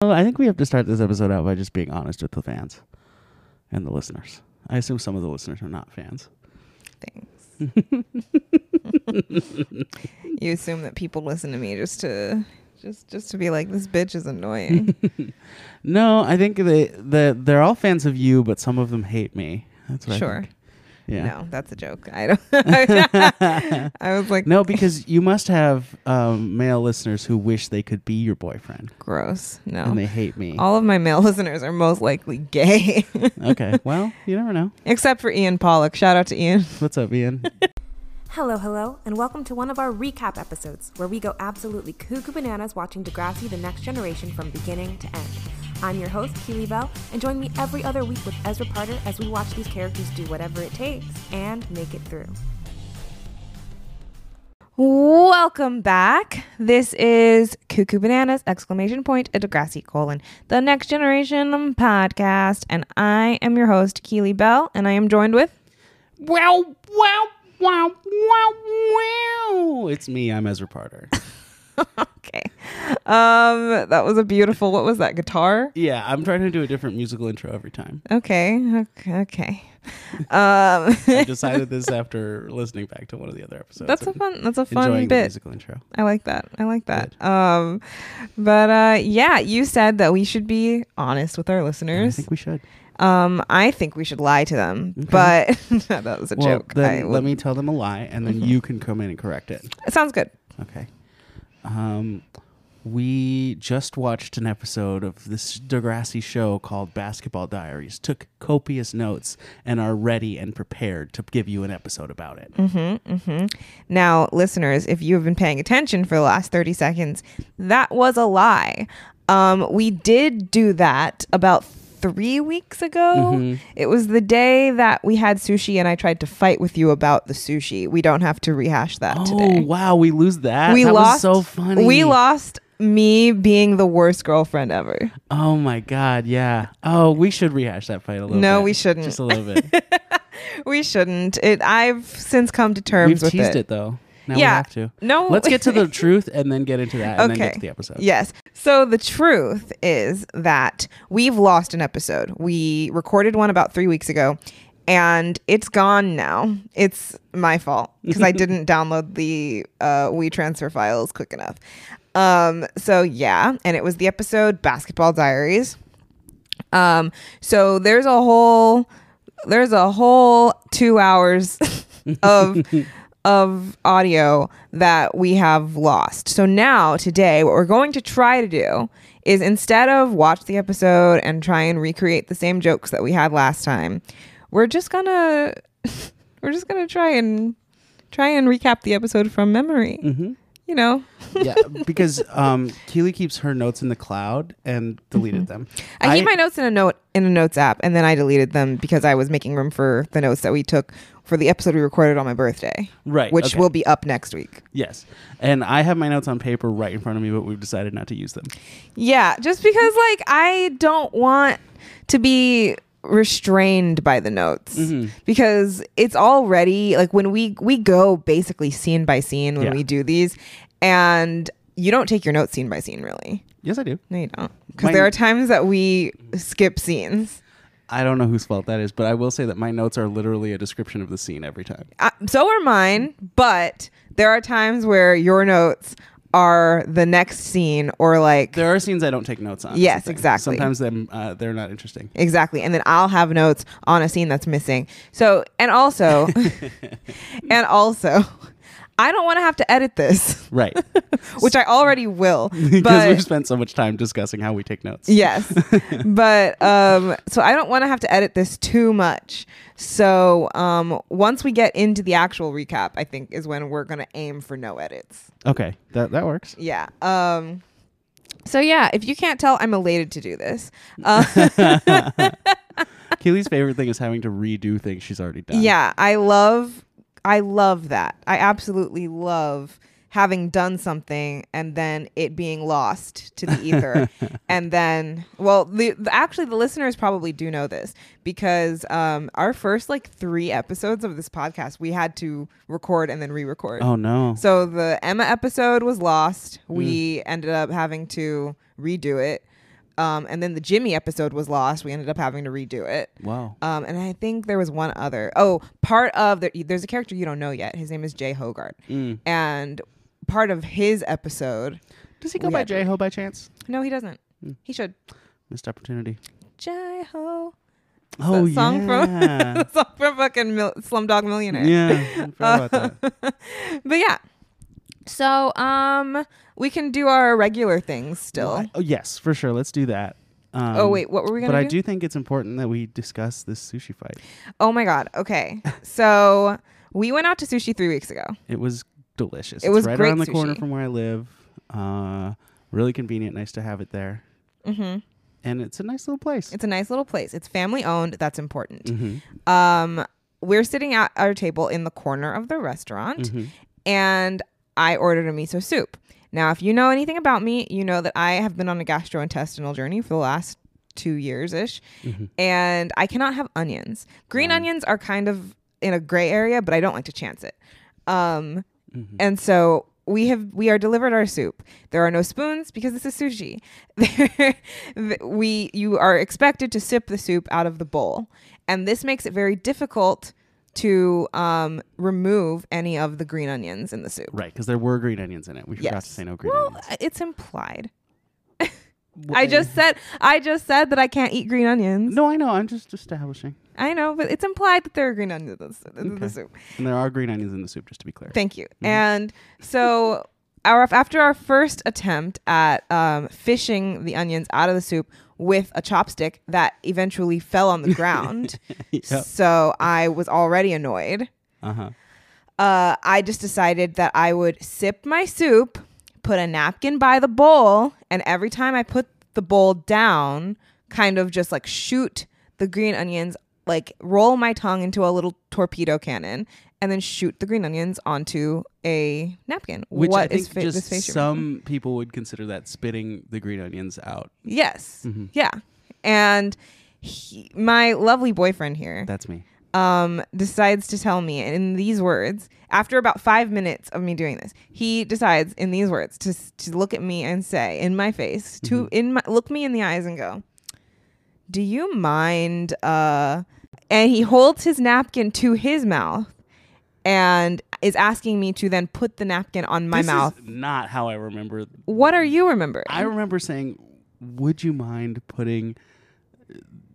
Well, I think we have to start this episode out by just being honest with the fans and the listeners. I assume some of the listeners are not fans. Thanks. you assume that people listen to me just to just just to be like this bitch is annoying. No, I think they they they're all fans of you, but some of them hate me. That's what I Sure. think. Yeah. No, that's a joke. I don't. I was like, No, because you must have um, male listeners who wish they could be your boyfriend, gross. No. and they hate me. All of my male listeners are most likely gay, okay, well, you never know. except for Ian Pollock. Shout out to Ian. What's up, Ian? Hello, hello, and welcome to one of our recap episodes where we go absolutely cuckoo bananas watching Degrassi The Next Generation from beginning to end. I'm your host, Keely Bell, and join me every other week with Ezra Parter as we watch these characters do whatever it takes and make it through. Welcome back. This is Cuckoo Bananas exclamation point a Degrassi colon the Next Generation podcast, and I am your host Keely Bell, and I am joined with wow, wow, wow, wow, wow. It's me. I'm Ezra Parter. okay. Um, that was a beautiful. What was that guitar? yeah, I'm trying to do a different musical intro every time. Okay. Okay. Okay. Um, I decided this after listening back to one of the other episodes. that's a fun. That's a fun bit. musical intro. I like that. I like that. Um, but uh, yeah, you said that we should be honest with our And I listeners. think we should. Um, I think we should lie to them, Okay. but that was a Well, joke. then I let me tell them a lie, and then you can come in and correct it. It sounds good. Okay. Um, we just watched an episode of this Degrassi show called Basketball Diaries. Took copious notes and are ready and prepared to give you an episode about it. Mm-hmm, mm-hmm. Now, listeners, if you have been paying attention for the last 30 seconds, that was a lie. Um, we did do that about three weeks ago. Mhm. It was the day that we had sushi and I tried to fight with you about the sushi. We don't have to rehash that today. Oh today. wow, we lose that. we that lost Was so funny. We lost me being the worst girlfriend ever. Oh my god, yeah. Oh, we should rehash that fight a little. No, bit. we shouldn't. Just a little bit. We shouldn't. It I've since come to terms We've with teased it. it. though. Now Yeah. we have to. No. Let's get to the truth and then get into that, and then Okay. get to the episode. Yes. So the truth is that we've lost an episode. We recorded one about three weeks ago and it's gone now. It's my fault because I didn't download the uh, WeTransfer files quick enough. Um, so yeah, and it was the episode Basketball Diaries. Um, so there's a whole there's a whole two hours of of audio that we have lost. So now today what we're going to try to do is instead of watch the episode and try and recreate the same jokes that we had last time, we're just gonna we're just gonna try and try and recap the episode from memory. hmm You know, yeah, because um, Keely keeps her notes in the cloud and deleted them. I, keep my notes in a note in a notes app, and then I deleted them because I was making room for the notes that we took for the episode we recorded on my birthday, right, which okay. will be up next week. yes, and I have my notes on paper right in front of me, but we've decided not to use them. Yeah, just because like I don't want to be restrained by the notes Mhm. because it's already like when we we go basically scene by scene when Yeah. we do these and you don't take your notes scene by scene really. Yes, I do. No, you don't. Because there are times that we skip scenes. I don't know whose fault that is, but I will say that my notes are literally a description of the scene every time. Uh, so are mine, but there are times where your notes are the next scene or like There are scenes I don't take notes on. Yes, exactly. Sometimes them uh, they're not interesting. Exactly. And then I'll have notes on a scene that's missing. So, and also, and also, I don't want to have to edit this, Right, which I already will. because we've spent so much time discussing how we take notes. yes, but um, so I don't want to have to edit this too much. So, um, once we get into the actual recap, I think is when we're going to aim for no edits. Okay, that that works. Yeah. Um, so yeah, if you can't tell, I'm elated to do this. Uh, Keely's favorite thing is having to redo things she's already done. Yeah, I love I love that. I absolutely love having done something and then it being lost to the ether and then well the, the actually the listeners probably do know this because um our first like 3 episodes of this podcast we had to record and then re-record Oh no. so the Emma episode was lost. We ended up having to redo it. Um, and then the Jimmy episode was lost. We ended up having to redo it. Wow. Um, and I think there was one other. Oh, part of the there's a character you don't know yet. His name is Jay Hogart, Mm. and part of his episode. Does he go by had to- J Ho by chance? No, he doesn't. Mm. He should. Missed opportunity. Jay Ho. Oh that song from- yeah. song from fucking Mil- Slumdog Millionaire. yeah. I forgot about that. But yeah. So um, we can do our regular things still. Oh yes, for sure. Let's do that. Um, oh wait, what were we gonna But I do? do think it's important that we discuss this sushi fight. Oh my god. Okay. so we went out to sushi three weeks ago. It was delicious. It It's was right great around the corner sushi. from where I live. Uh, really convenient. Nice to have it there. hmm And it's a nice little place. It's a nice little place. It's family owned. That's important. mm-hmm. Um, we're sitting at our table in the corner of the restaurant, Mm-hmm. and I ordered a miso soup. Now, if you know anything about me, you know that I have been on a gastrointestinal journey for the last two years ish, Mm-hmm. and I cannot have onions. Green Um. onions are kind of in a gray area, but I don't like to chance it. Um, Mm-hmm. and so we have we are delivered our soup. There are no spoons because this is sushi. We you are expected to sip the soup out of the bowl, and this makes it very difficult to um, remove any of the green onions in the soup. Right, because there were green onions in it. We forgot to say no green well, onions. it's implied. I just said I just said that I can't eat green onions. No, I know. I'm just establishing. I know, but it's implied that there are green onions in the, in the soup. And there are green onions in the soup, just to be clear. Thank you. Mhm. And so our after our first attempt at um, fishing the onions out of the soup with a chopstick that eventually fell on the ground. yep. So I was already annoyed. Uh huh. Uh, I just decided that I would sip my soup, put a napkin by the bowl, and every time I put the bowl down, kind of just like shoot the green onions, like roll my tongue into a little torpedo cannon, and then shoot the green onions onto a napkin. Which What I think is fa- just this face you're some people would consider that spitting the green onions out. Yes. Mhm. Yeah. And he, my lovely boyfriend here That's me. um, decides to tell me in these words, after about five minutes of me doing this, he decides in these words to, to look at me and say in my face, to Mhm. in my, look me in the eyes and go, do you mind, uh, and he holds his napkin to his mouth and is asking me to then put the napkin on my This is mouth. not how I remember. What are you remembering? I remember saying, "Would you mind putting,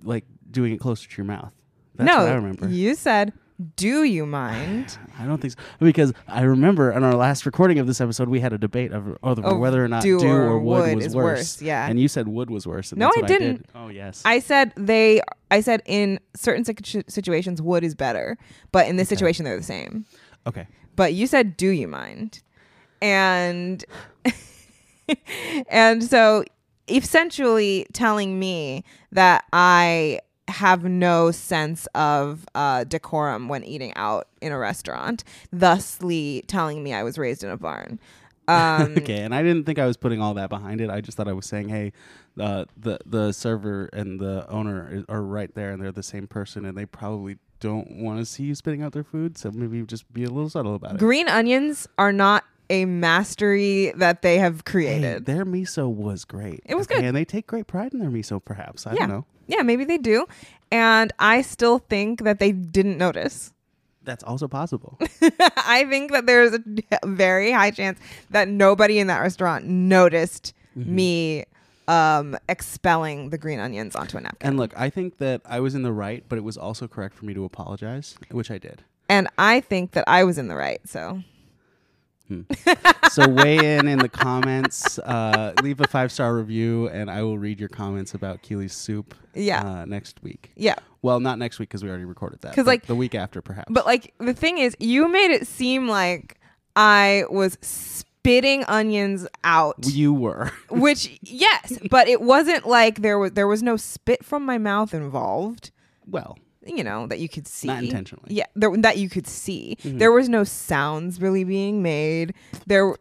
like, doing it closer to your mouth?" That's no, what I remember. you said, do you mind? I don't think so because I remember in our last recording of this episode we had a debate of, of Of whether or not do do, or or would, would was worse. worse, yeah. and you said wood was worse. And No, I didn't. did. Oh yes. I said they. I said in certain situ- situations, wood is better, but in this Okay. situation, they're the same. okay. But you said, "Do you mind?" And and so essentially telling me that I have no sense of uh, decorum when eating out in a restaurant, thusly telling me I was raised in a barn. Um, okay, and I didn't think I was putting all that behind it. I just thought I was saying, hey, uh, the the server and the owner are right there, and they're the same person, and they probably don't want to see you spitting out their food. So maybe just be a little subtle about it. Green onions are not a mastery that they have Hey, created. their miso was great. It was good. and they take great pride in their miso. Perhaps I Yeah. don't know. Yeah, maybe they do. And I still think that they didn't notice. That's also possible. I think that there's a very high chance that nobody in that restaurant noticed Mm-hmm. me um, expelling the green onions onto a napkin. and look, I think that I was in the right, but it was also correct for me to apologize, which I did. And I think that I was in the right. So So weigh in in the comments. Uh, leave a five star review, and I will read your comments about Keely's soup. Yeah. Uh, next week. yeah. Well, not next week because we already recorded that. Because like- the week after, perhaps. But like the thing is, you made it seem like I was spitting onions out. you were. Which yes, but it wasn't like there was there was no spit from my mouth involved. well, You know that you could see. not intentionally. Yeah, there, that you could see. Mhm. There was no sounds really being made. There,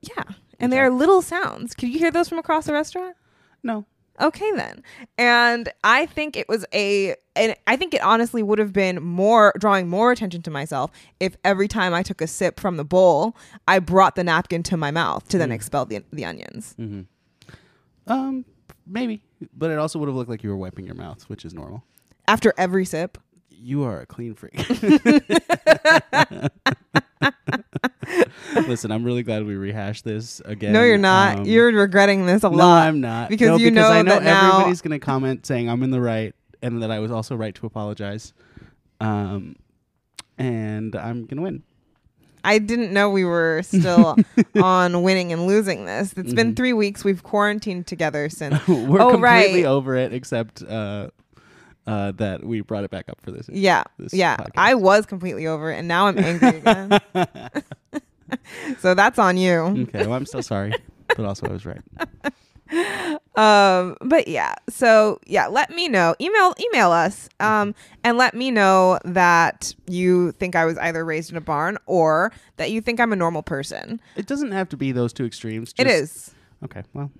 yeah, and there are little sounds. Could you hear those from across the restaurant? No. Okay, then. And I think it was a, and I think it honestly would have been more drawing more attention to myself if every time I took a sip from the bowl, I brought the napkin to my mouth to then Mm. expel the the onions. hmm Um, maybe, but it also would have looked like you were wiping your mouth, which is normal. After every sip. You are a clean freak. Listen, I'm really glad we rehashed this again. no, you're not. Um, you're regretting this a no, lot. I'm not. because No, you because I know know that now- everybody's going to comment saying I'm in the right and that I was also right to apologize. Um, and I'm going to win. I didn't know we were still on winning and losing this. It's been Mhm. three weeks. We've quarantined together since. We're Oh, completely right. over it, except uh, uh, that we brought it back up for this. Yeah, This yeah. podcast. I was completely over it, and now I'm angry again. so that's on you. okay, well, I'm still sorry, but also I was right. Um, but yeah. So yeah, let me know. Email email us. Um, and let me know that you think I was either raised in a barn or that you think I'm a normal person. It doesn't have to be those two extremes. it just- is. Okay, well.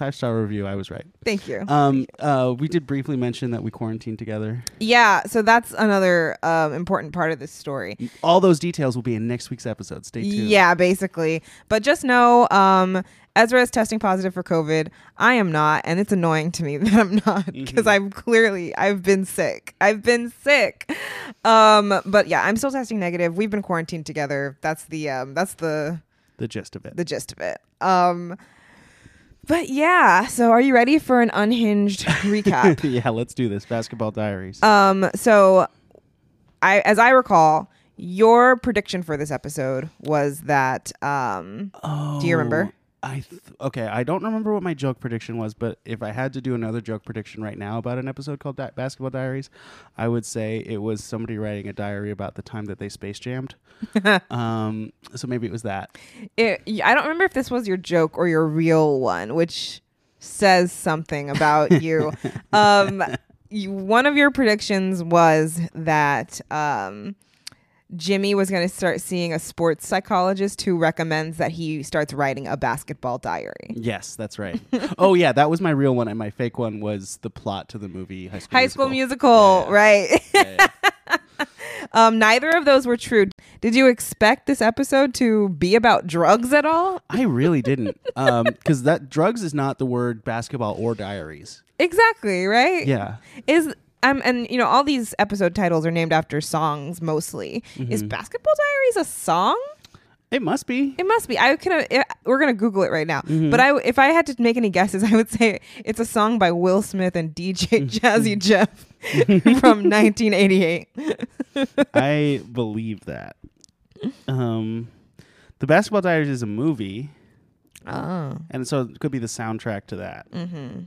Five star review, I was right. Thank you. Um, uh, we did briefly mention that we quarantined together. yeah. So that's another um important part of this story. All those details will be in next week's episode. Stay tuned. Yeah, basically. But just know, um, Ezra is testing positive for COVID. I am not, and it's annoying to me that I'm not because Mhm. I'm clearly I've been sick. I've been sick. Um, but yeah, I'm still testing negative. We've been quarantined together. That's the um, that's the The gist of it. the gist of it. Um, but yeah. So are you ready for an unhinged recap? yeah, let's do this. Basketball Diaries. Um, so I as I recall, your prediction for this episode was that um oh, do you remember? I th- okay. I don't remember what my joke prediction was, but if I had to do another joke prediction right now about an episode called Di- Basketball Diaries, I would say it was somebody writing a diary about the time that they space jammed. um, so maybe it was that. it, I don't remember if this was your joke or your real one, which says something about you. um, you. One of your predictions was that um, Jimmy was going to start seeing a sports psychologist who recommends that he starts writing a basketball diary. Yes, that's right. oh yeah, that was my real one, and my fake one was the plot to the movie High School High Musical. School Musical, Yeah. right? Yeah, yeah. um, neither of those were true. Did you expect this episode to be about drugs at all? I really didn't, because that drugs is not the word basketball or diaries. Exactly, right? Yeah, is um and you know all these episode titles are named after songs mostly is Mhm. basketball diaries a song it must be. it must be i can uh, we're gonna google it right now Mhm. but i if i had to make any guesses i would say it's a song by will smith and dj jazzy jeff from 1988 I believe that. Um, the Basketball Diaries is a movie, oh and so it could be the soundtrack to that. mm-hmm.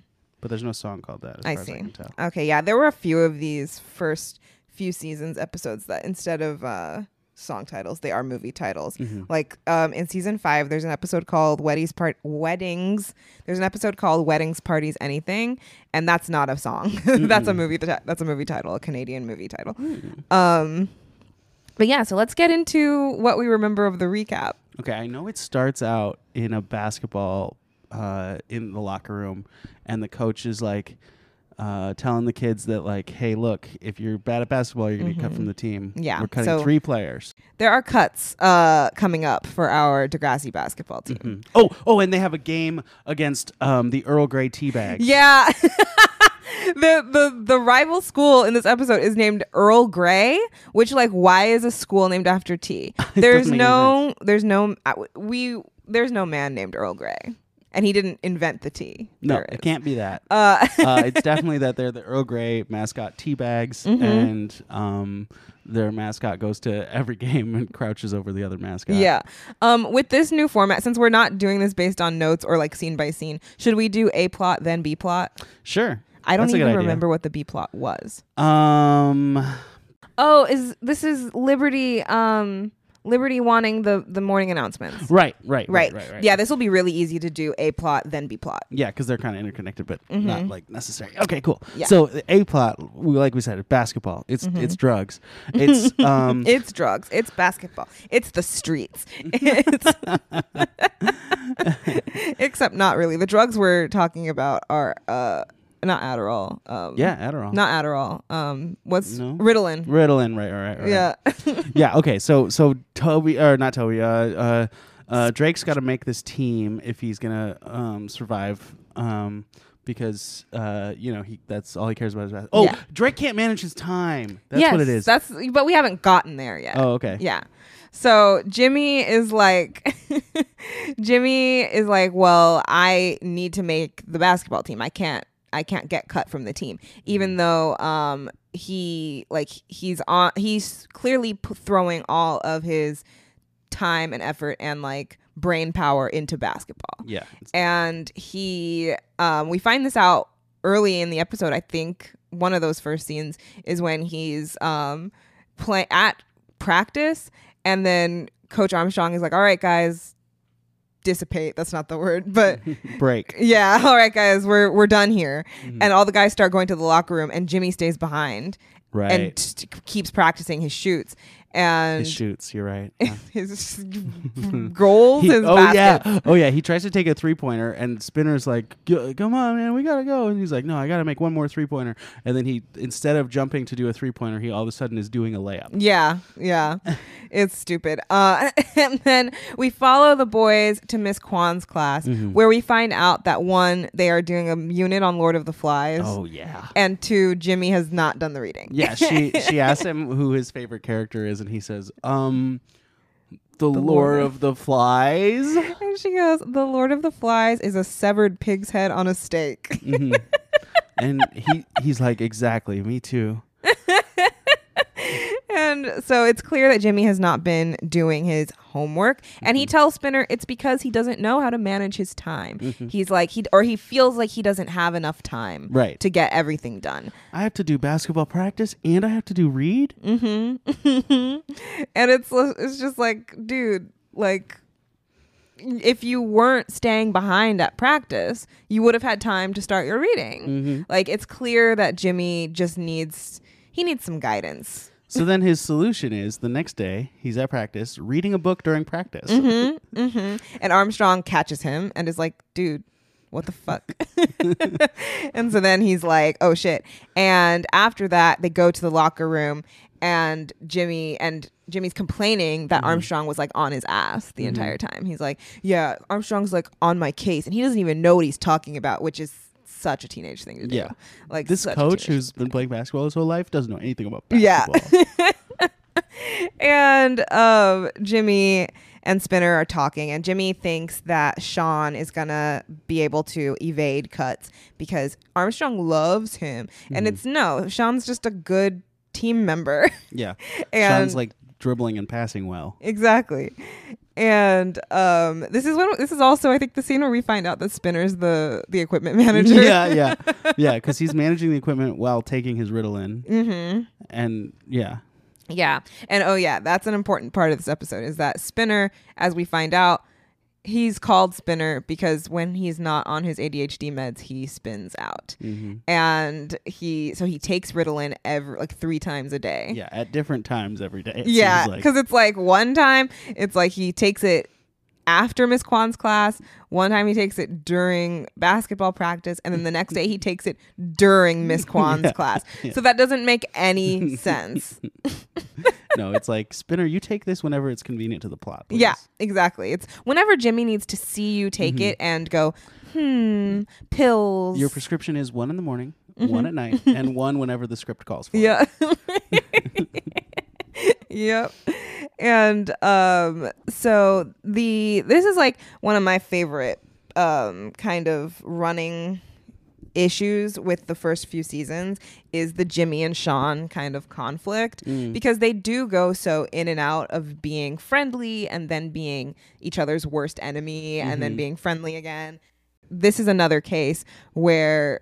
But there's no song called that. As I far As I can tell. okay yeah there were a few of these first few seasons episodes that instead of uh song titles they are movie titles Mhm. Like um, in season five, there's an episode called "Weddings Part Weddings." There's an episode called "Weddings Parties Anything," and that's not a song. that's a movie. That's a movie title, a Canadian movie title. Mm. Um, but yeah, so let's get into what we remember of the recap. Okay, I know it starts out in a basketball uh, in the locker room, and the coach is like uh, telling the kids that like, "Hey, look, if you're bad at basketball, you're gonna get cut from the team. Yeah, we're cutting so- three players. There are cuts uh, coming up for our Degrassi basketball team. Mhm. Oh, oh, and they have a game against um, the Earl Grey Teabags. Yeah. the the the rival school in this episode is named Earl Grey, which like why is a school named after tea? There's make any no there's no uh, we there's no man named Earl Grey. And he didn't invent the tea. no, it can't be that. Uh, uh, it's definitely that they're the Earl Grey mascot Teabags, Mhm. and um, their mascot goes to every game and crouches over the other mascot. yeah. Um, with this new format, since we're not doing this based on notes or like scene by scene, should we do A plot then B plot? sure. I don't That's even remember what the B plot was. Um, Oh, is this is Liberty um Liberty wanting the the morning announcements. right, right, Right. right, right, right. Yeah, this will be really easy to do A plot then B plot. Yeah, because they're kind of interconnected, but not Mhm. like necessary. Okay, cool. Yeah. So the A plot, we like we said, basketball. It's Mhm. it's drugs. It's um. It's drugs. It's basketball. It's the streets. It's Except not really. The drugs we're talking about are uh not Adderall. Um yeah, Adderall. Not Adderall. Um what's No? Ritalin. Ritalin. Right, right, right. right. Yeah. yeah. Okay. So so Toby or not Toby. Uh, uh, Uh, Drake's got to make this team if he's gonna um, survive. Um, because uh, you know he that's all he cares about is basketball. Oh, Yeah. Drake can't manage his time. That's yes, what it is. That's but we haven't gotten there yet. oh, okay. Yeah. So Jimmy is like, Jimmy is like, well, I need to make the basketball team. I can't, I can't get cut from the team, even though um he like he's on, he's clearly p- throwing all of his time and effort and like brain power into basketball. Yeah. and he um we find this out early in the episode i think one of those first scenes is when he's um play at practice and then coach armstrong is like all right guys dissipate that's not the word but Break. yeah all right guys we're we're done here Mhm. and all the guys start going to the locker room and jimmy stays behind Right. and t- keeps practicing his shoots and his shoots. You're right. Yeah. his goals He- his oh baskets. yeah, oh yeah. He tries to take a three pointer, and Spinner's like, "Come on, man, we gotta go." And he's like, "No, I gotta make one more three pointer." And then he, instead of jumping to do a three pointer, he all of a sudden is doing a layup. Yeah, yeah. it's stupid. Uh, and then we follow the boys to Miss Kwan's class, Mhm. where we find out that one, they are doing a unit on Lord of the Flies, Oh yeah. and two, Jimmy has not done the reading. Yeah, she she asked him who his favorite character is, and he says, "Um, the, Lord, Lord. of the Flies." And she goes, The Lord of the Flies is a severed pig's head on a stake. Mhm. And he he's like, "Exactly, me too." and so it's clear that Jimmy has not been doing his homework. And he tells Spinner it's because he doesn't know how to manage his time. He's like, he or he feels like he doesn't have enough time Right. to get everything done. I have to do basketball practice, and I have to do read. Mm-hmm. and it's it's just like, dude, like if you weren't staying behind at practice, you would have had time to start your reading. Mm-hmm. Like it's clear that Jimmy just needs he needs some guidance. So then his solution is the next day he's at practice reading a book during practice. Mm-hmm, hmm And Armstrong catches him and is like, dude, what the fuck? and so then he's like, oh shit. And after that, they go to the locker room and Jimmy and Jimmy's complaining that Armstrong was like on his ass the entire time. He's like, yeah, Armstrong's like on my case and he doesn't even know what he's talking about, which is such a teenage thing to do. Yeah. Like This coach who's been playing basketball his whole life doesn't know anything about basketball. Yeah. and um, Jimmy and Spinner are talking, and Jimmy thinks that Sean is gonna be able to evade cuts because Armstrong loves him, and it's no, Sean's just a good team member, yeah. and Sean's like dribbling and passing well. exactly. And um, this is when this is also I think the scene where we find out that Spinner's the the equipment manager. yeah, yeah, yeah. Because he's managing the equipment while taking his Ritalin, Mm-hmm. and yeah, Yeah. And oh yeah, that's an important part of this episode is that Spinner, as we find out, he's called Spinner because when he's not on his ADHD meds, he spins out. hmm And he so he takes Ritalin every like 3 times a day. yeah, at different times every day. Yeah, like. cuz it's like one time it's like he takes it after Miss Kwan's class, one time he takes it during basketball practice, and then the next day he takes it during Miss Kwan's Yeah, class. yeah. So that doesn't make any sense. no, it's like Spinner. You take this whenever it's convenient to the plot. please. Yeah, exactly. It's whenever Jimmy needs to see you take it and go, hmm, pills. Mm-hmm. Your prescription is one in the morning, one at night, and one whenever the script calls for. it. yeah. yep. And um so the this is like one of my favorite um kind of running issues with the first few seasons is the Jimmy and Sean kind of conflict Mm. because they do go so in and out of being friendly and then being each other's worst enemy and then Mhm. being friendly again. This is another case where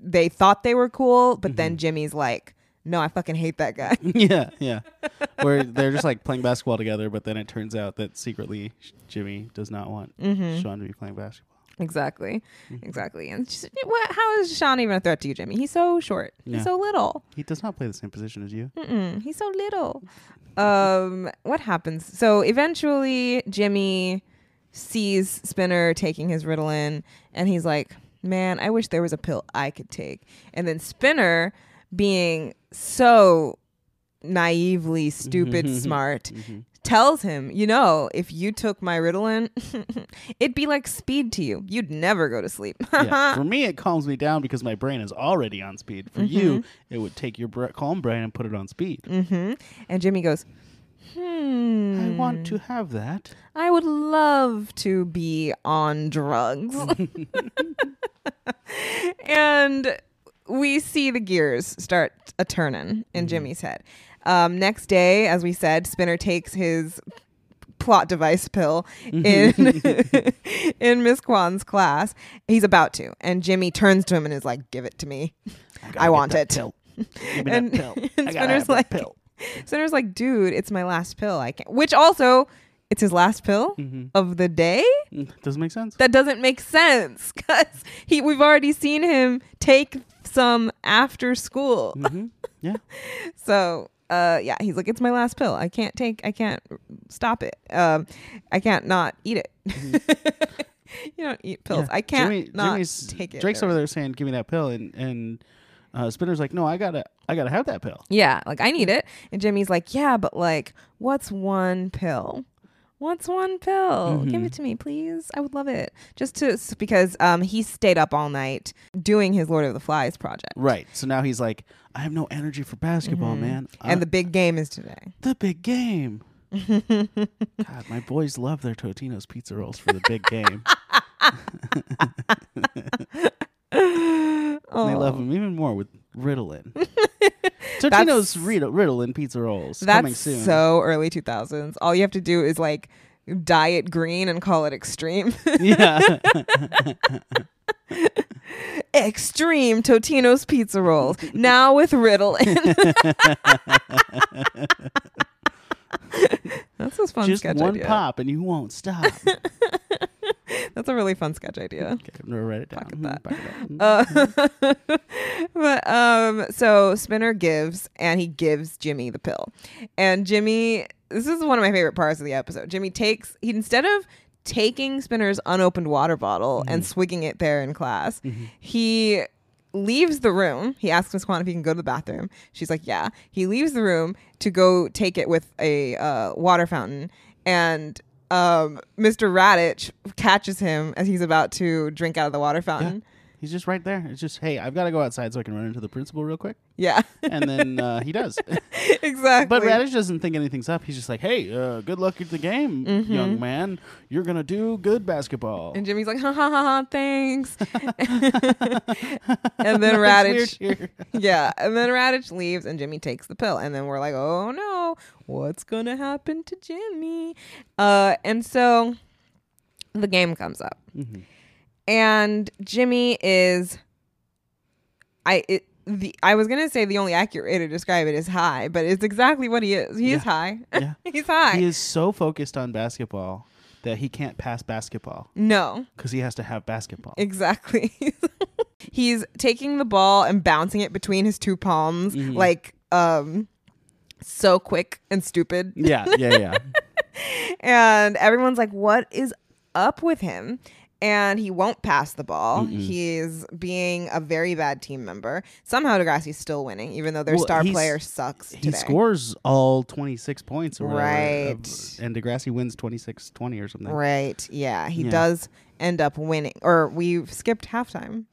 they thought they were cool, but then Jimmy's like, "No, I fucking hate that guy." yeah, yeah. Where they're just like playing basketball together, but then it turns out that secretly Jimmy does not want Mhm. Sean to be playing basketball. Exactly, exactly. And just, what, how is Sean even a threat to you, Jimmy? He's so short. Yeah. He's so little. He does not play the same position as you. Mm-mm, he's so little. Um, what happens? So eventually, Jimmy sees Spinner taking his Ritalin, and he's like, "Man, I wish there was a pill I could take." And then Spinner, being so naively stupid smart, hmm tells him, you know, if you took my Ritalin, it'd be like speed to you. You'd never go to sleep. yeah. For me, it calms me down because my brain is already on speed. For you, it would take your br- calm brain and put it on speed. mm-hmm. And Jimmy goes, hmm. I want to have that. I would love to be on drugs. and we see the gears start a turning in Jimmy's head. Um, next day, as we said, Spinner takes his plot device pill in in Miss Kwan's class. He's about to, and Jimmy turns to him and is like, "Give it to me." I want it. Pill. And- pill. and Spinner's like- pill. Spinner's like, "Dude, it's my last pill. I can't." Which also, it's his last pill Mhm. of the day. Mm, Doesn't make sense. that doesn't make sense because he we've already seen him take some after school. hmm Yeah. So uh yeah, he's like, it's my last pill. I can't take I can't stop it. Um I can't not eat it. you don't eat pills. Mm-hmm. Yeah. I can't Jimmy, not Jimmy's, take it. Drake's or- over there saying, "Give me that pill," and and uh, Spinner's like, "No, I gotta, I gotta have that pill." Yeah, like I need it. And Jimmy's like, yeah, but like, what's one pill? What's one pill? Give Mhm. it to me, please. I would love it. Just to because um he stayed up all night doing his Lord of the Flies project. Right. So now he's like, "I have no energy for basketball, Mhm. man." And Uh, the big game is today. the big game. God, my boys love their Totino's pizza rolls for the big game. Oh. They love them even more with Ritalin. Totino's Rit- Ritalin pizza rolls coming That's soon. so early 2000s. All you have to do is like diet green and call it extreme. yeah. Extreme Totino's pizza rolls. now with Ritalin. That's a fun sketch. Just sketch one idea. pop and you won't stop. That's a really fun sketch idea. Okay, I'm gonna write it down. Pocket that. pocket that. Mm. Uh, but um, so Spinner gives, and he gives Jimmy the pill, and Jimmy. This is one of my favorite parts of the episode. Jimmy takes he instead of taking Spinner's unopened water bottle and swigging it there in class, he leaves the room. He asks Miss Kwan if he can go to the bathroom. She's like, "Yeah." He leaves the room to go take it with a uh, water fountain, and um, Mr. Raditch catches him as he's about to drink out of the water fountain. He's just right there. It's just, hey, I've got to go outside so I can run into the principal real quick. Yeah, And then uh, he does. exactly. But Radish doesn't think anything's up. He's just like, hey, uh, good luck at the game, Mm-hmm. young man. You're going to do good basketball. and Jimmy's like, ha ha ha ha, thanks. and then Nice Raditch, weird cheer. yeah, and then Radish leaves, and Jimmy takes the pill, and then we're like, oh no, what's gonna happen to Jimmy? Uh, and so the game comes up, Mhm. And Jimmy is, I it. The, I was gonna say the only accurate way to describe it is high, but it's exactly what he is. He is Yeah. high. Yeah. He's high. He is so focused on basketball that he can't pass basketball no, because he has to have basketball. Exactly. He's taking the ball and bouncing it between his two palms Mhm. like um so quick and stupid. yeah, yeah, yeah. And everyone's like what is up with him? And he won't pass the ball. Mm-mm. He's being a very bad team member. Somehow Degrassi's still winning, even though their Well, star player sucks he scores all 26 points or whatever. of- Right. and Degrassi wins 26 20 or something. Right. Yeah. He Yeah. does end up winning. Or we've skipped halftime.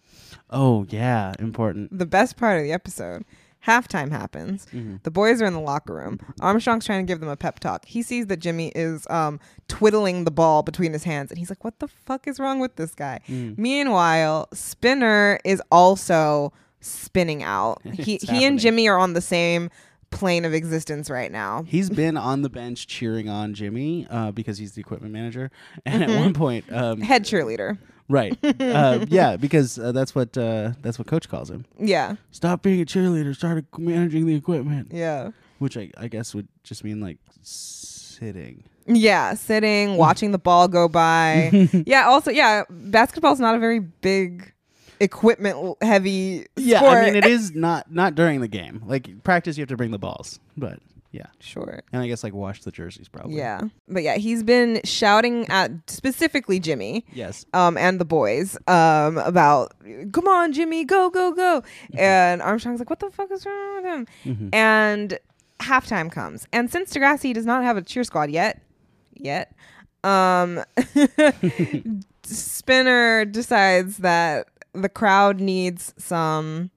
Oh, yeah. Important. The best part of the episode. Halftime happens. Mhm. The boys are in the locker room. Armstrong's trying to give them a pep talk. He sees that Jimmy is um, twiddling the ball between his hands, and he's like, "What the fuck is wrong with this guy?" Mm. Meanwhile, Spinner is also spinning out. He he happening. and Jimmy are on the same plane of existence right now. He's been on the bench cheering on Jimmy uh, because he's the equipment manager. And Mm-hmm. at one point, um, Head cheerleader. Right, uh, yeah, because uh, that's what uh, that's what coach calls him. Yeah, Stop being a cheerleader. Start managing the equipment, yeah, which I, I guess would just mean like sitting. yeah. Sitting, watching the ball go by. yeah. Also, yeah. Basketball's not a very big equipment heavy Yeah, sport. I mean it is not not during the game. Like practice, you have to bring the balls, but yeah, sure. and I guess like wash the jerseys probably. Yeah. But yeah, he's been shouting at specifically Jimmy Yes. um, and the boys um, about, come on, Jimmy, go, go, go. And Armstrong's like, what the fuck is wrong with him? Mhm. And halftime comes, and since Degrassi does not have a cheer squad yet, yet, um, Spinner decides that the crowd needs some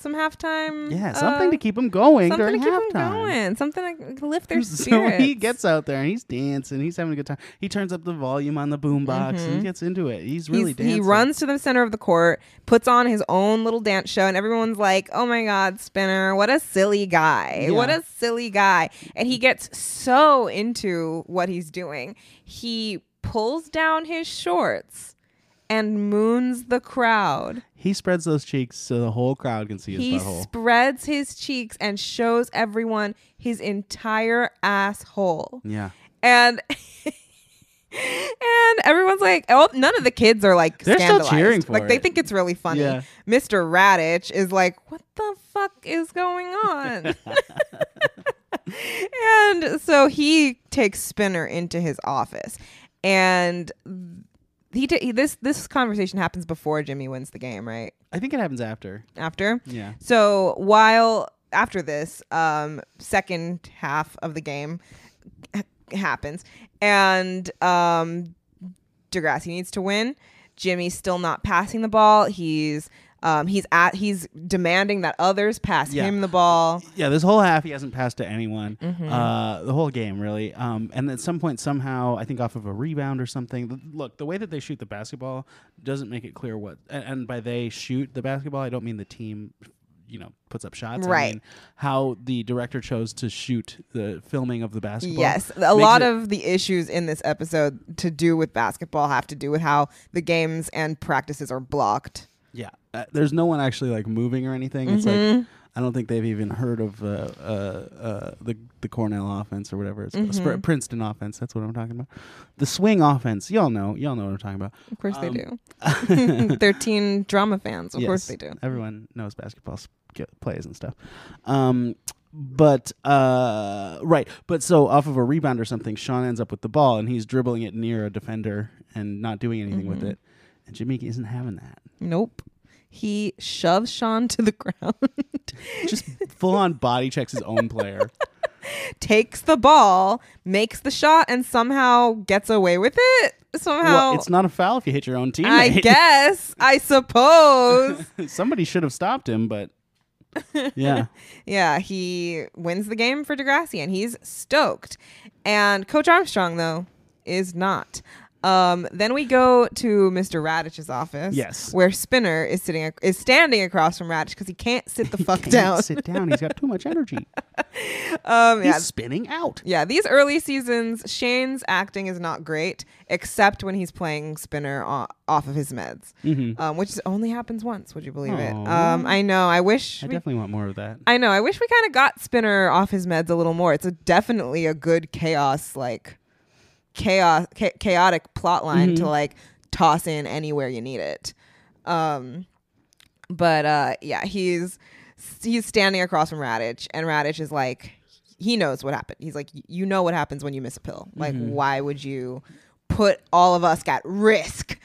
some halftime. Yeah, something uh, to keep them going something during to keep halftime. going, something to lift their spirits. So he gets out there and he's dancing. He's having a good time. He turns up the volume on the boombox and he gets into it. He's really He's- dancing. He runs to the center of the court, puts on his own little dance show, and everyone's like, "Oh my God, Spinner! What a silly guy! What a silly guy!" And he gets so into what he's doing, he pulls down his shorts and moons the crowd. He spreads those cheeks so the whole crowd can see his He butthole. spreads his cheeks and shows everyone his entire asshole. yeah. And and everyone's like, oh, none of the kids are like They're still scandalized. cheering for like they it. think it's really funny. Yeah. Mr. Raditch is like, what the fuck is going on? and so he takes Spinner into his office, and he, he this this conversation happens before Jimmy wins the game, right? I think it happens after. After. Yeah. So while after this, um, second half of the game happens, and um, Degrassi needs to win. Jimmy's still not passing the ball. He's um, he's at he's demanding that others pass Yeah. him the ball. Yeah, this whole half he hasn't passed to anyone. Mm-hmm. Uh, the whole game, really. Um, and at some point, somehow, I think off of a rebound or something. th- Look, the way that they shoot the basketball doesn't make it clear what. And, and by they shoot the basketball, I don't mean the team. You know, puts up shots. I Right. mean how the director chose to shoot the filming of the basketball. Yes, a lot of the issues in this episode to do with basketball have to do with how the games and practices are blocked. Yeah, uh, there's no one actually like moving or anything. It's Mm-hmm. like I don't think they've even heard of uh, uh, uh, the the Cornell offense or whatever it's called. Mm-hmm. Spr- Princeton offense. That's what I'm talking about. The swing offense. Y'all know. Y'all know what I'm talking about. Of course Um, they do. They're teen drama fans. Of course Yes, they do. Everyone knows basketball s- get- plays and stuff. Um, but uh, right. But so off of a rebound or something, Sean ends up with the ball and he's dribbling it near a defender and not doing anything with Mm-hmm. it. And Jimmy isn't having that. Nope. He shoves Sean to the ground, Just full on body checks his own player. takes the ball, makes the shot, and somehow gets away with it. Somehow, Well, it's not a foul if you hit your own teammate. I guess. I suppose. Somebody should have stopped him, but yeah. yeah, he wins the game for Degrassi, and he's stoked. And Coach Armstrong, though, is not. Um, then we go to Mr. Raditch's office. Yes. where Spinner is sitting ac- is standing across from Raditch because he can't sit the fuck Can't down. Sit down. He's got too much energy. Um, yeah, He's spinning out. Yeah, these early seasons, Shane's acting is not great, except when he's playing Spinner o- off of his meds, um, which only happens once. Would you believe it? Aw. Um, I know. I wish. I we- definitely want more of that. I know. I wish we kind of got Spinner off his meds a little more. It's a definitely a good chaos, like chaos, cha- chaotic plot line to like toss in anywhere you need it. Um, but uh, yeah, he's he's standing across from Raditch, and Raditch is like, he knows what happened. He's like, you know what happens when you miss a pill. Like, why would you put all of us at risk?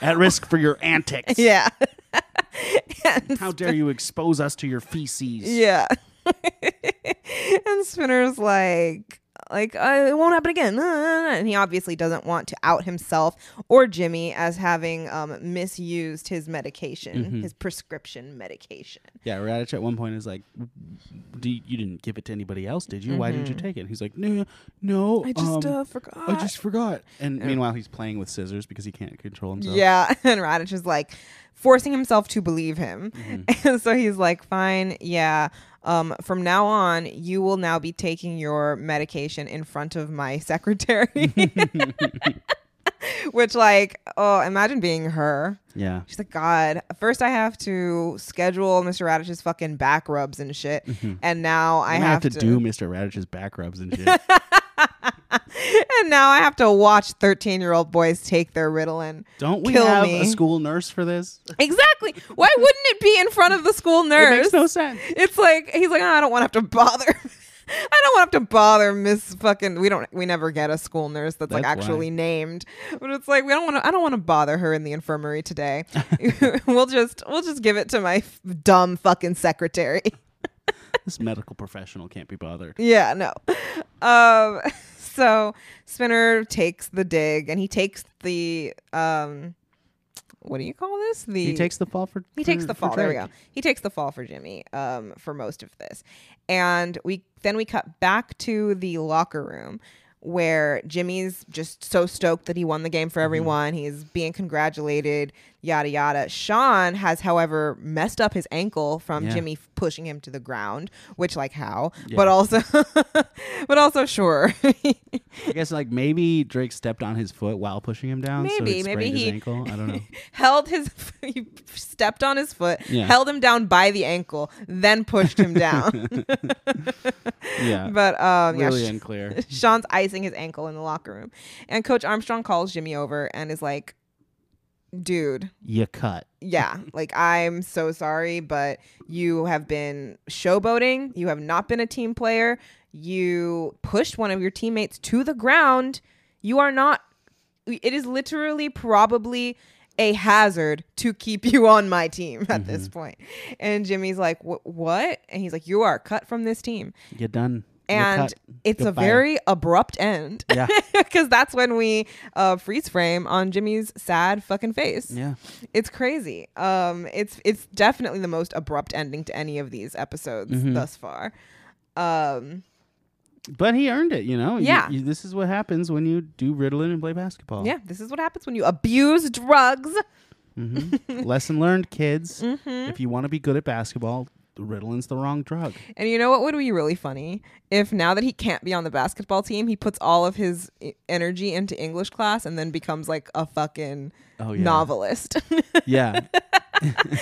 At risk for your antics. yeah. How dare you expose us to your feces? Yeah. and Spinner's like, like uh, it won't happen again, and he obviously doesn't want to out himself or Jimmy as having um, misused his medication, his prescription medication. Yeah, Raditch at one point is like, Do you, didn't give it to anybody else, did you? Why didn't you take it? He's like, No, no. Mm-hmm. I just um, uh, forgot. I just forgot. And meanwhile, he's playing with scissors because he can't control himself. Yeah, and Raditch is like forcing himself to believe him. And so he's like, fine, yeah. Um, from now on, you will now be taking your medication in front of my secretary. Which, like, oh, imagine being her. Yeah. She's like, God, first I have to schedule Mr. Radish's fucking back rubs and shit. And now I I have, have to, do Mr. Radish's back rubs and shit. and now I have to watch 13 year old boys take their Ritalin. Don't we Kill have me. a school nurse for this? Exactly. Why wouldn't it be in front of the school nurse? It makes no sense. It's like he's like, "Oh, I don't want to have to bother. I don't want to have to bother Miss fucking. We don't. We never get a school nurse that's, like actually why. named. But it's like we don't want to. I don't want to bother her in the infirmary today. we'll just we'll just give it to my f- dumb fucking secretary. this medical professional can't be bothered. Yeah, no. Um, so Spinner takes the dig and he takes the um, what do you call this? The He takes the fall for. he takes for- the fall. There we go. He takes the fall for Jimmy um, for most of this, and we then we cut back to the locker room where Jimmy's just so stoked that he won the game Mm-hmm. for everyone. He's being congratulated, yada yada. Sean has, however, messed up his ankle from Yeah. Jimmy pushing him to the ground, which like how, Yeah. but also, but also sure. I guess like maybe Drake stepped on his foot while pushing him down. so Maybe, it maybe he- ankle. I don't know. held his he stepped on his foot Yeah. held him down by the ankle then pushed him down Yeah, but um yeah really Sh- unclear. Sean's icing his ankle in the locker room and coach Armstrong calls Jimmy over and is like dude You cut. yeah like I'm so sorry but you have been showboating you have not been a team player you pushed one of your teammates to the ground you are not it is literally probably a hazard to keep you on my team at this mm-hmm. point. And Jimmy's like, "What?" And he's like, "You are cut from this team." You're done. You And it's Goodbye. a very abrupt end. Yeah. Because that's when we uh, freeze frame on Jimmy's sad fucking face. yeah. It's crazy. Um, it's it's definitely the most abrupt ending to any of these episodes Mhm. thus far. Um, But he earned it, you know. Yeah. you- this is what happens when you do Ritalin and play basketball. yeah, this is what happens when you abuse drugs. hmm Lesson learned, kids. Mm-hmm. If you want to be good at basketball, Ritalin's the wrong drug. And you know what would be really funny? If now that he can't be on the basketball team, he puts all of his energy into English class and then becomes like a fucking Oh yeah. novelist. Yeah.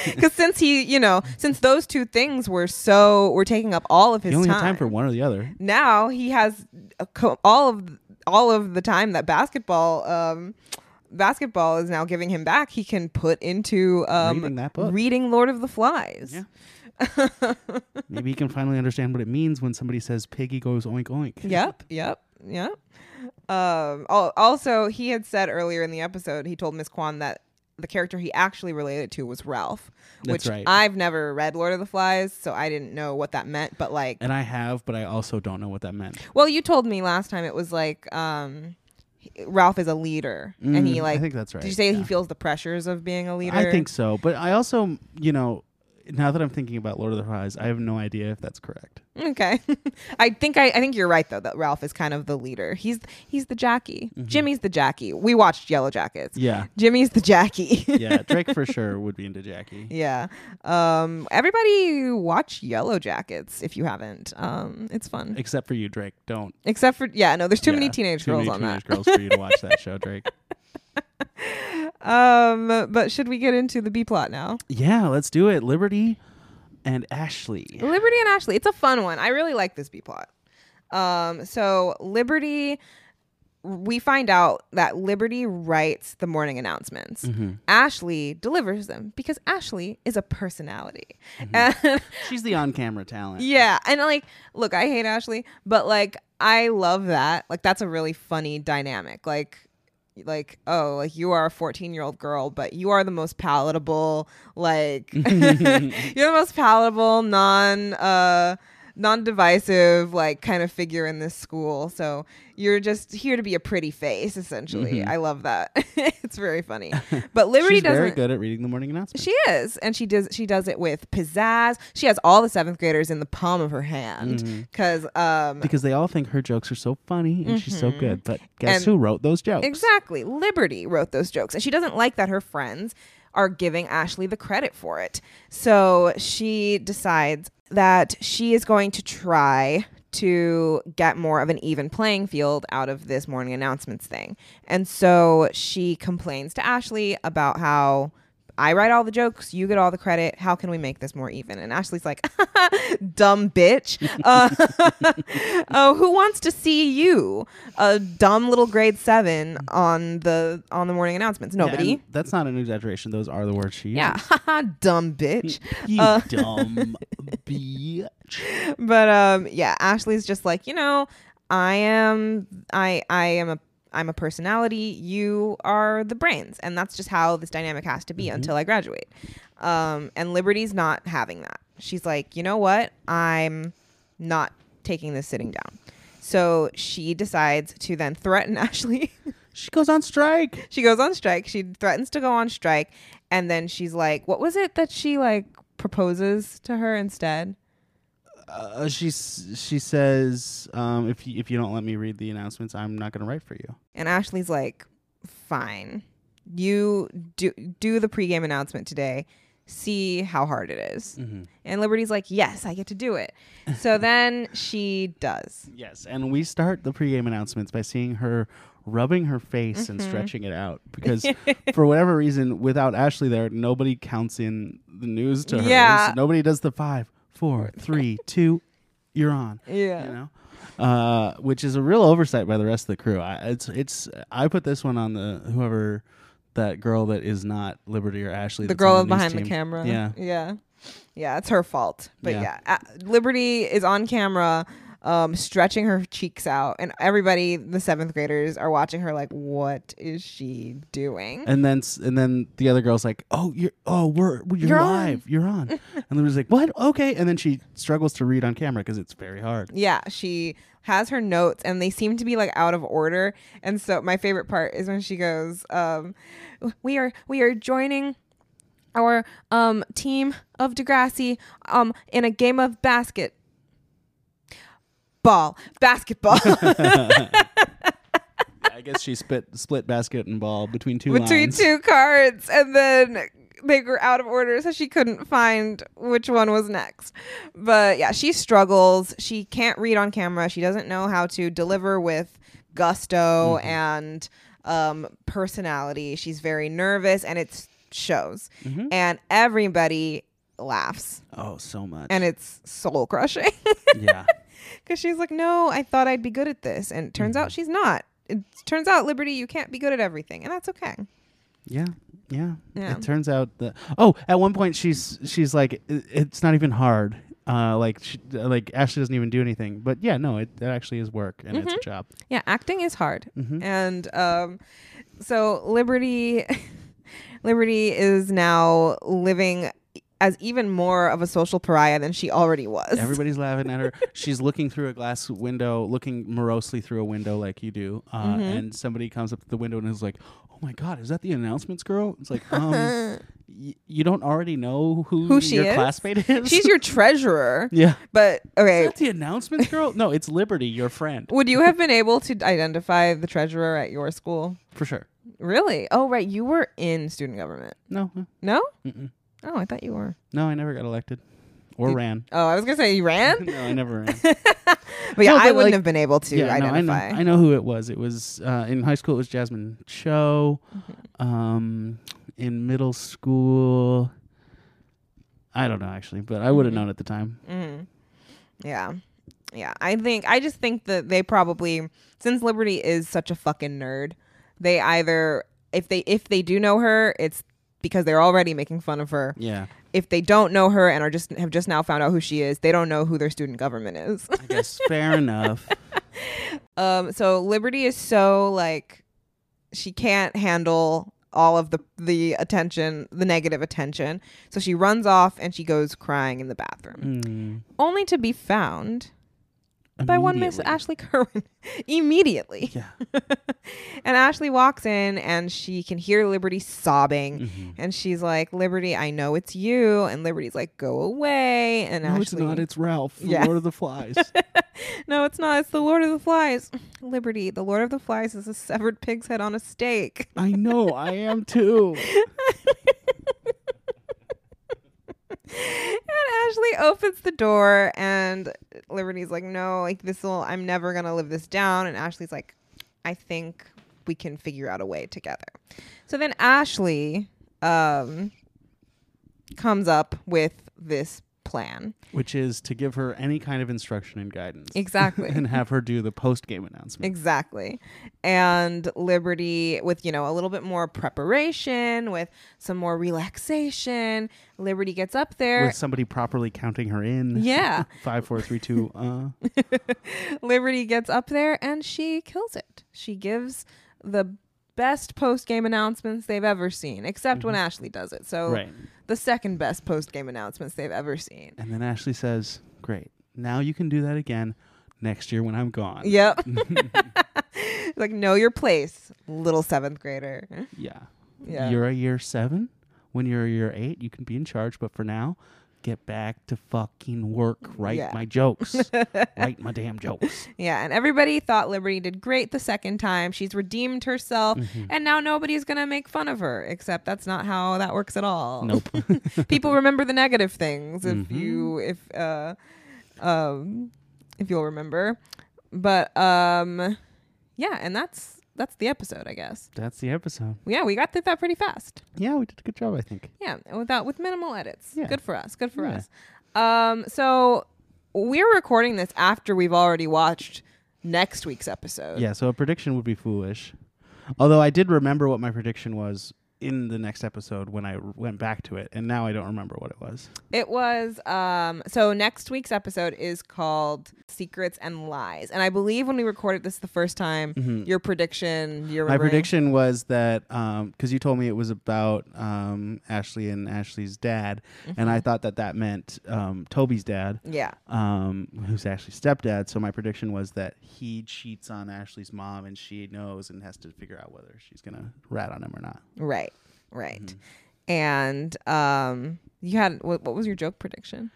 Because since he, you know, since those two things were so were taking up all of his you only time, time for one or the other. now he has a co- all of all of the time that basketball um basketball is now giving him back he can put into um Reading that book. reading lord of the flies Yeah. Maybe he can finally understand what it means when somebody says piggy goes oink oink. yep yep yep um also he had said earlier in the episode he told miss kwan that the character he actually related to was ralph That's which right. i've never read lord of the flies so i didn't know what that meant but like And I have, but I also don't know what that meant. well you told me last time it was like um ralph is a leader and he Mm, like I think that's right. Did you say yeah. he feels the pressures of being a leader? I think so, but I also, you know, now that I'm thinking about Lord of the Flies, I have no idea if that's correct. Okay. I think I, I think you're right though that Ralph is kind of the leader. He's he's the Jackie. Jimmy's the Jackie. We watched Yellowjackets. Mm-hmm. Yeah, Jimmy's the Jackie. yeah. Drake for sure would be into Jackie. yeah. Um everybody watch Yellowjackets if you haven't. Um it's fun. Except for you, Drake. Don't. Except for yeah, no, there's too many Yeah, teenage too girls many on teenage that. girls for you to watch that show, Drake. Um but should we get into the B plot now? Yeah, let's do it. Liberty and Ashley. Liberty and Ashley. It's a fun one. I really like this B plot. Um, so Liberty, we find out that Liberty writes the morning announcements. Mm-hmm. Ashley delivers them because Ashley is a personality. Mm-hmm. And She's the on-camera talent. yeah, and like, look, I hate Ashley, but like, I love that. Like, that's a really funny dynamic. Like, like oh like you are a 14 year old girl but you are the most palatable like you're the most palatable non uh non-divisive like kind of figure in this school so you're just here to be a pretty face essentially i love that it's very funny but liberty She's doesn't very good at reading the morning announcement. she is, and she does. She does it with pizzazz. She has all the seventh graders in the palm of her hand because, um, because they all think her jokes are so funny and she's so good. But guess Mm-hmm. And- who wrote those jokes? exactly, Liberty wrote those jokes, and she doesn't like that her friends are giving Ashley the credit for it. So she decides that she is going to try to get more of an even playing field out of this morning announcements thing. And so she complains to Ashley about how I write all the jokes, you get all the credit. How can we make this more even? And Ashley's like, dumb bitch. Uh, oh, who wants to see you, a dumb little grade seven, on the on the morning announcements? Nobody. and that's not an exaggeration. Those are the words she Yeah, uses. dumb bitch. You Uh, dumb bitch. but um yeah ashley's just like you know i am i i am a i'm a personality you are the brains and that's just how this dynamic has to be until i graduate um and liberty's not having that she's like, you know what? I'm not taking this sitting down. So she decides to then threaten Ashley. She goes on strike. she goes on strike. She threatens to go on strike. And then she's like, what was it that she like proposes to her instead? Uh, she she says, um, "If you, if you don't let me read the announcements, I'm not going to write for you." And Ashley's like, fine. You do do the pregame announcement today. See how hard it is." Mm-hmm. And Liberty's like, yes, I get to do it. So then she does. Yes, and we start the pregame announcements by seeing her rubbing her face and stretching it out because for whatever reason, without Ashley there, nobody counts in the news to her. Yeah. So nobody does the five, four, three, two, you're on. Yeah. You know, uh, which is a real oversight by the rest of the crew. I, it's it's I put this one on the whoever that girl that is not Liberty or Ashley. the girl news behind the camera. Yeah. Yeah. Yeah, it's her fault. But Yeah. yeah, A- Liberty is on camera um stretching her cheeks out and everybody the 7th graders are watching her like what is she doing? And then and then the other girl's like, "Oh, you're oh we're you're, You're on. live, you're on." and Liberty's like, "What? Okay." And then she struggles to read on camera because it's very hard. yeah, she has her notes and they seem to be like out of order. And so my favorite part is when she goes, um, we are we are joining our um team of Degrassi um in a game of basket ball basketball I guess she split split basket and ball between two between lines. two cards and then they were out of order so she couldn't find which one was next but yeah she struggles she can't read on camera she doesn't know how to deliver with gusto Mm-hmm. and um, personality she's very nervous and it shows Mhm. and everybody laughs Oh, so much. and it's soul crushing yeah. because she's like no i thought i'd be good at this and it turns Mm-hmm. out she's not it turns out liberty you can't be good at everything and that's okay Yeah. Yeah. Yeah. It turns out that Oh, at one point she's she's like "I- it's not even hard. Uh like she, like Ashley doesn't even do anything. But yeah, no, it that actually is work and it's a job. Yeah, acting is hard. Mhm. And um so Liberty Liberty is now living as even more of a social pariah than she already was. Everybody's laughing at her. She's looking through a glass window, looking morosely through a window like you do. Uh, Mm-hmm. And somebody comes up to the window and is like, "Oh my God, is that the announcements girl?" It's like, um, y- you don't already know who, Who she your is? classmate is. She's your treasurer. yeah. But okay. Is that the announcements girl? No, it's Liberty, your friend, would you have been able to identify the treasurer at your school? for sure. Really? Oh, right. You were in student government. No, No? mm-mm. Oh, I thought you were. no, I never got elected or Did- ran. Oh, I was gonna say you ran, no, I never ran. but yeah, No, I wouldn't like- have been able to yeah, no, I know. identify. I know who it was. It was uh, in high school. It was Jasmine Cho. Mm-hmm. Um, in middle school, I don't know actually, but I would have Mhm. known at the time. hmm Yeah. Yeah. I think, I just think that they probably, since Liberty is such a fucking nerd, they either, if they, if they do know her, it's because they're already making fun of her. Yeah, If they don't know her and are just, have just now found out who she is, they don't know who their student government is. I guess fair enough. um, so Liberty is so like, she can't handle all of the the attention, the negative attention. So she runs off and she goes crying in the bathroom, Mm, only to be found by one Miss. Ashley Kerwin immediately. Yeah. And Ashley walks in and she can hear Liberty sobbing. Mhm. And she's like, Liberty, I know it's you. And Liberty's like, go away. And No, it's not. It's Ralph Yeah. Lord of the Flies. no, it's not. It's the Lord of the Flies. Liberty, the Lord of the Flies is a severed pig's head on a stake. I know. I am too. And Ashley opens the door, and Liberty's like, "No, like this will. I'm never gonna live this down." And Ashley's like, "I think we can figure out a way together." So then Ashley um, comes up with this plan. Which is to give her any kind of instruction and guidance. Exactly. and have her do the post game announcement. Exactly. And Liberty, with, you know, a little bit more preparation, with some more relaxation, Liberty gets up there. With somebody properly counting her in. Yeah. Five, four, three, two. Uh. Liberty gets up there and she kills it. She gives the best post game announcements they've ever seen, except when Ashley does it. So Right. The second best post game announcements they've ever seen. And then Ashley says, "Great, now you can do that again next year when I'm gone." Yep. like know your place, little seventh grader. Yeah. Yeah. You're a year seven. When you're a year eight, you can be in charge. But for now, get back to fucking work. Write Yeah. my jokes. Write my damn jokes. Yeah, and everybody thought Liberty did great the second time. She's redeemed herself, Mm-hmm. and now nobody's gonna make fun of her. Except that's not how that works at all. Nope. People remember the negative things if Mhm. you if uh um if you'll remember. But um yeah, and that's that's the episode, I guess. That's the episode. Yeah, we got through that pretty fast. Yeah, we did a good job, I think. Yeah, and without with minimal edits. Yeah. Good for us. Good for Yeah. us. Um, so we're recording this after we've already watched next week's episode. Yeah, so a prediction would be foolish. Although I did remember what my prediction was in the next episode when I r- went back to it, and now I don't remember what it was. It was um so next week's episode is called Secrets and Lies. And I believe when we recorded this the first time, Mhm. your prediction, your My prediction was that because you told me it was about um, Ashley and Ashley's dad, and I thought that that meant um, Toby's dad, Yeah. um, who's Ashley's stepdad. So my prediction was that he cheats on Ashley's mom, and she knows and has to figure out whether she's gonna rat on him or not. Right. Right. Mm-hmm. And um you had what, what was your joke prediction?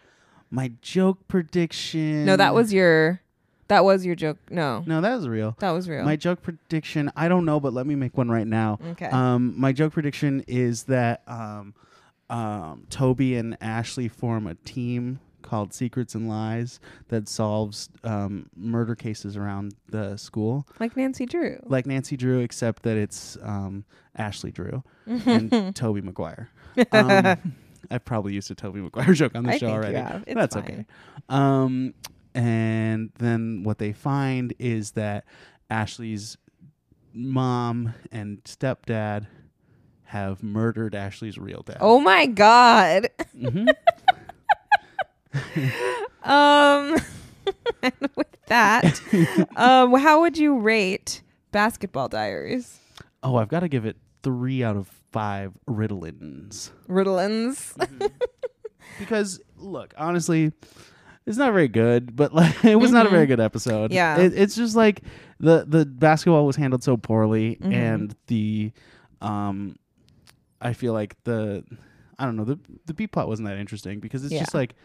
My joke prediction. No, that was your that was your joke. No. no, that was real. That was real. My joke prediction, I don't know, but let me make one right now. Okay. Um, my joke prediction is that um, um, Toby and Ashley form a team called Secrets and Lies that solves um, murder cases around the school, like Nancy Drew. like Nancy Drew, except that it's um, Ashley Drew and Tobey Maguire. Um, I've probably used a Tobey Maguire joke on the I show already. That's fine. okay. Um, and then what they find is that Ashley's mom and stepdad have murdered Ashley's real dad. Oh my god. hmm Um and with that, um how would you rate Basketball Diaries? oh, I've got to give it three out of five Ritalins Ritalins. because look, honestly. It's not very good, but like it was not a very good episode. Mm-hmm. Yeah. it, it's just like the the basketball was handled so poorly, Mhm. and the um, I feel like the I don't know the the B plot wasn't that interesting because it's just like li-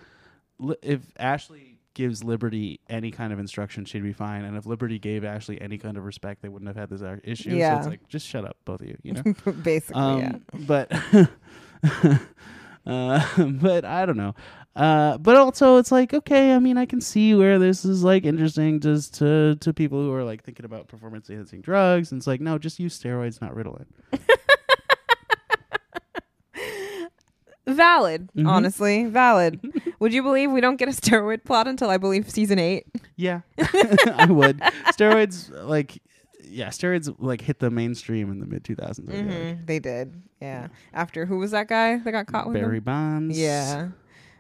if Ashley gives Liberty any kind of instruction, she'd be fine, and if Liberty gave Ashley any kind of respect, they wouldn't have had this uh, issue. So it's like just shut up, both of you. You know. Basically, yeah. Um, But, uh, but I don't know. Uh, but also it's like okay. I mean, I can see where this is like interesting just to to people who are like thinking about performance enhancing drugs. And it's like no, just use steroids, not Ritalin. Valid, Mhm. honestly, valid. Would you believe we don't get a steroid plot until I believe season eight? Yeah, I would. Steroids like yeah, steroids like hit the mainstream in the mid two thousands. Mm-hmm. They did, yeah. After who was that guy that got caught with them? Barry Bonds. Yeah.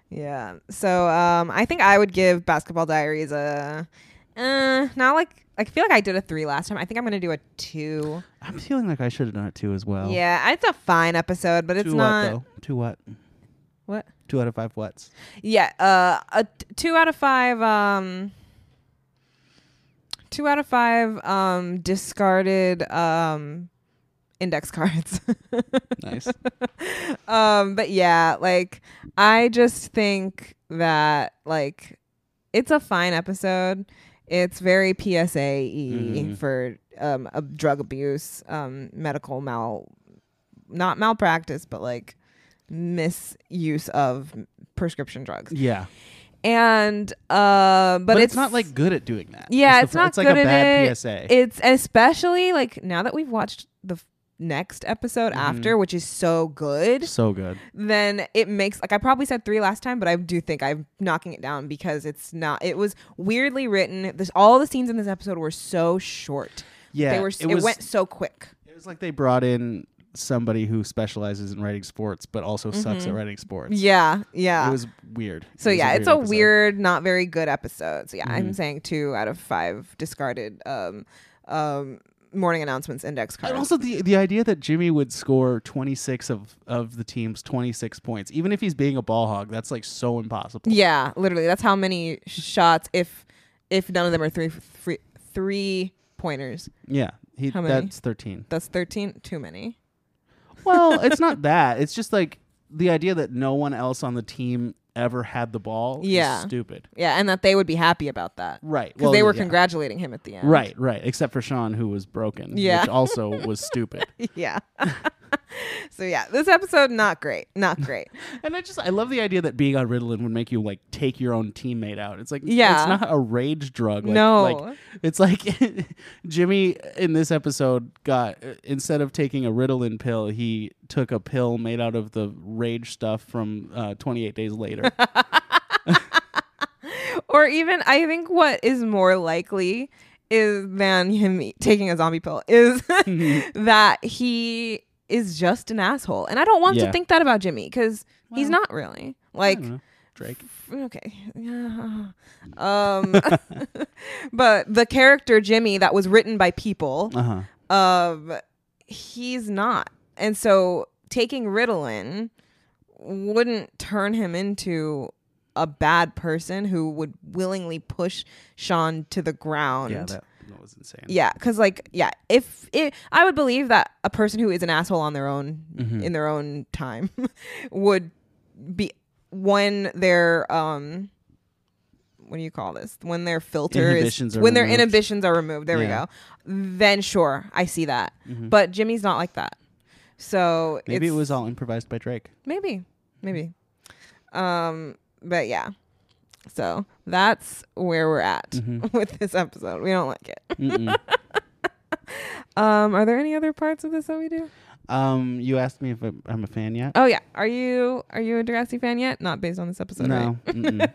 Yeah. So um I think I would give Basketball Diaries a uh not like I feel like I did a three last time. I think I'm gonna do a two. I'm feeling like I should have done it two as well. Yeah, it's a fine episode, but it's Two not what though? Two what? what? Two out of five whats? Yeah, uh a t- two out of five um two out of five um discarded um index cards. Nice. um but yeah like i just think that like it's a fine episode it's very psa Mhm. for um a drug abuse um medical mal not malpractice but like misuse of prescription drugs yeah. and uh but, but, it's, not like good at doing that. Yeah, it's fr- not It's like good a at bad it. PSA. it's especially like now that we've watched the next episode Mhm. after which is so good so good. then it makes like I probably said three last time, but I do think I'm knocking it down because it's not. It was weirdly written. This all the scenes in this episode were so short. Yeah, they were. it It, was- went so quick. It was like they brought in somebody who specializes in writing sports, but also sucks at writing sports. Mm-hmm. Yeah, yeah. It was weird. so It was yeah, it's a episode. weird, not very good episode. So yeah, I'm Mhm. saying two out of five discarded um, um, morning announcements index card. And also the the idea that Jimmy would score 26 of of the team's 26 points, even if he's being a ball hog, that's like so impossible. yeah, literally, that's how many shots if if none of them are three three three pointers. Yeah, he How many? that's 13. That's thirteen. Too many. Well, it's not that. It's just like the idea that no one else on the team ever had the ball. Yeah. is stupid. Yeah, and that they would be happy about that Right. because Well, they were yeah. congratulating him at the end. Right, right. Except for Sean, who was broken. Yeah. Which also was stupid. yeah. so yeah, this episode not great. Not great. And I just I love the idea that being on Ritalin would make you like take your own teammate out. It's like Yeah. it's not a rage drug. Like, No. like, it's like Jimmy in this episode got uh, instead of taking a Ritalin pill, he took a pill made out of the rage stuff from uh, 28 Days Later. or even I think what is more likely is than him taking a zombie pill is that he is just an asshole. And I don't want Yeah. to think that about Jimmy because he's not really. Like. Drake. okay. Yeah. Um but the character Jimmy that was written by people Uh huh. um he's not and so taking ritalin wouldn't turn him into a bad person who would willingly push sean to the ground Yeah, that was insane. yeah because like yeah if it i would believe that a person who is an asshole on their own Mhm. in their own time would be when their um what do you call this when their filter is when their removed. inhibitions are removed there Yeah. we go then sure i see that Mhm. but jimmy's not like that so Maybe it was all improvised by Drake. maybe maybe um but yeah so that's where we're at Mhm. with this episode we don't like it um are there any other parts of this that we do um, you asked me if I'm- I'm a fan yet. oh yeah are you are you a Degrassi fan yet not based on this episode no. right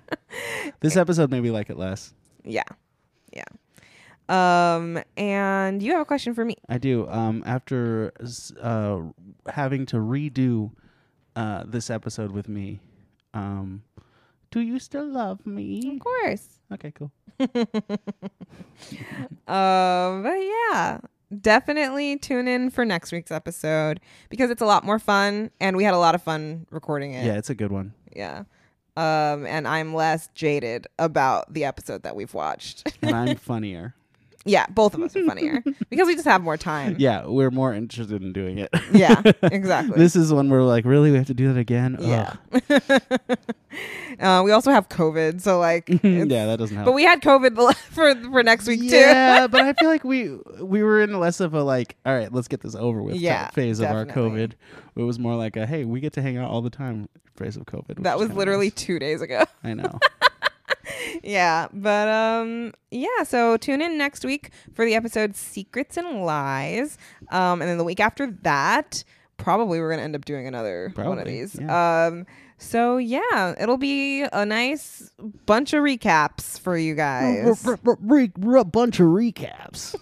this episode made me like it less. yeah yeah um and you have a question for me I do. Um, after uh, having to redo uh, this episode with me, um, do you still love me? of course Okay, cool. Um, but yeah, definitely tune in for next week's episode because it's a lot more fun, and we had a lot of fun recording it. Yeah, it's a good one. yeah. Um, and I'm less jaded about the episode that we've watched. And I'm funnier. Yeah, both of us are funnier because we just have more time. Yeah, we're more interested in doing it. Yeah, exactly. this is when we're like, really, we have to do that again? yeah. Uh, we also have COVID, so like, yeah, that doesn't help. but we had COVID for for next week too. yeah, but I feel like we we were in less of a like, all right, let's get this over with Yeah, type phase of our. COVID. It was more like a hey, we get to hang out all the time phase of COVID. That was literally nice. two days ago. I know. Yeah but um yeah so tune in next week for the episode secrets and lies um and then the week after that probably we're gonna end up doing another one of these yeah. um so yeah it'll be a nice bunch of recaps for you guys A bunch of recaps.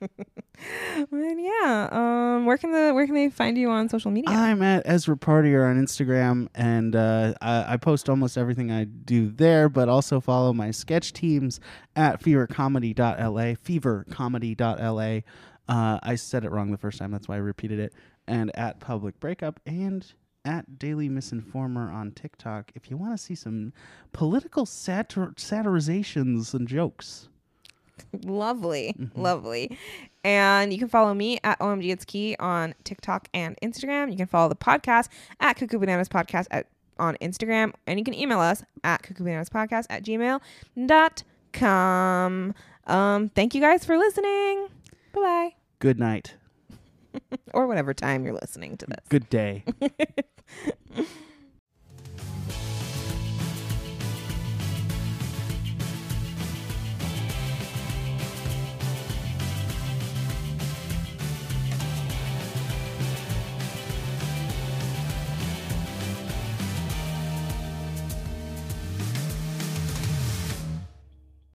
and yeah um where can the where can they find you on social media I'm at Ezra Partier on Instagram, and uh, I, I post almost everything I do there, but also follow my sketch teams at fevercomedy.la, fevercomedy.la. Uh, I said it wrong the first time, that's why I repeated it. And at Public Breakup and at Daily Misinformer on TikTok if you want to see some political satir- satirizations and jokes. Lovely, Mm-hmm. lovely. And you can follow me at OMG It's Key on TikTok and Instagram. You can follow the podcast at Cuckoo Bananas Podcast at, on Instagram. And you can email us at Cuckoo Bananas Podcast at gmail.com. Um, thank you guys for listening. Bye bye. Good night. Or whatever time you're listening to this. Good day.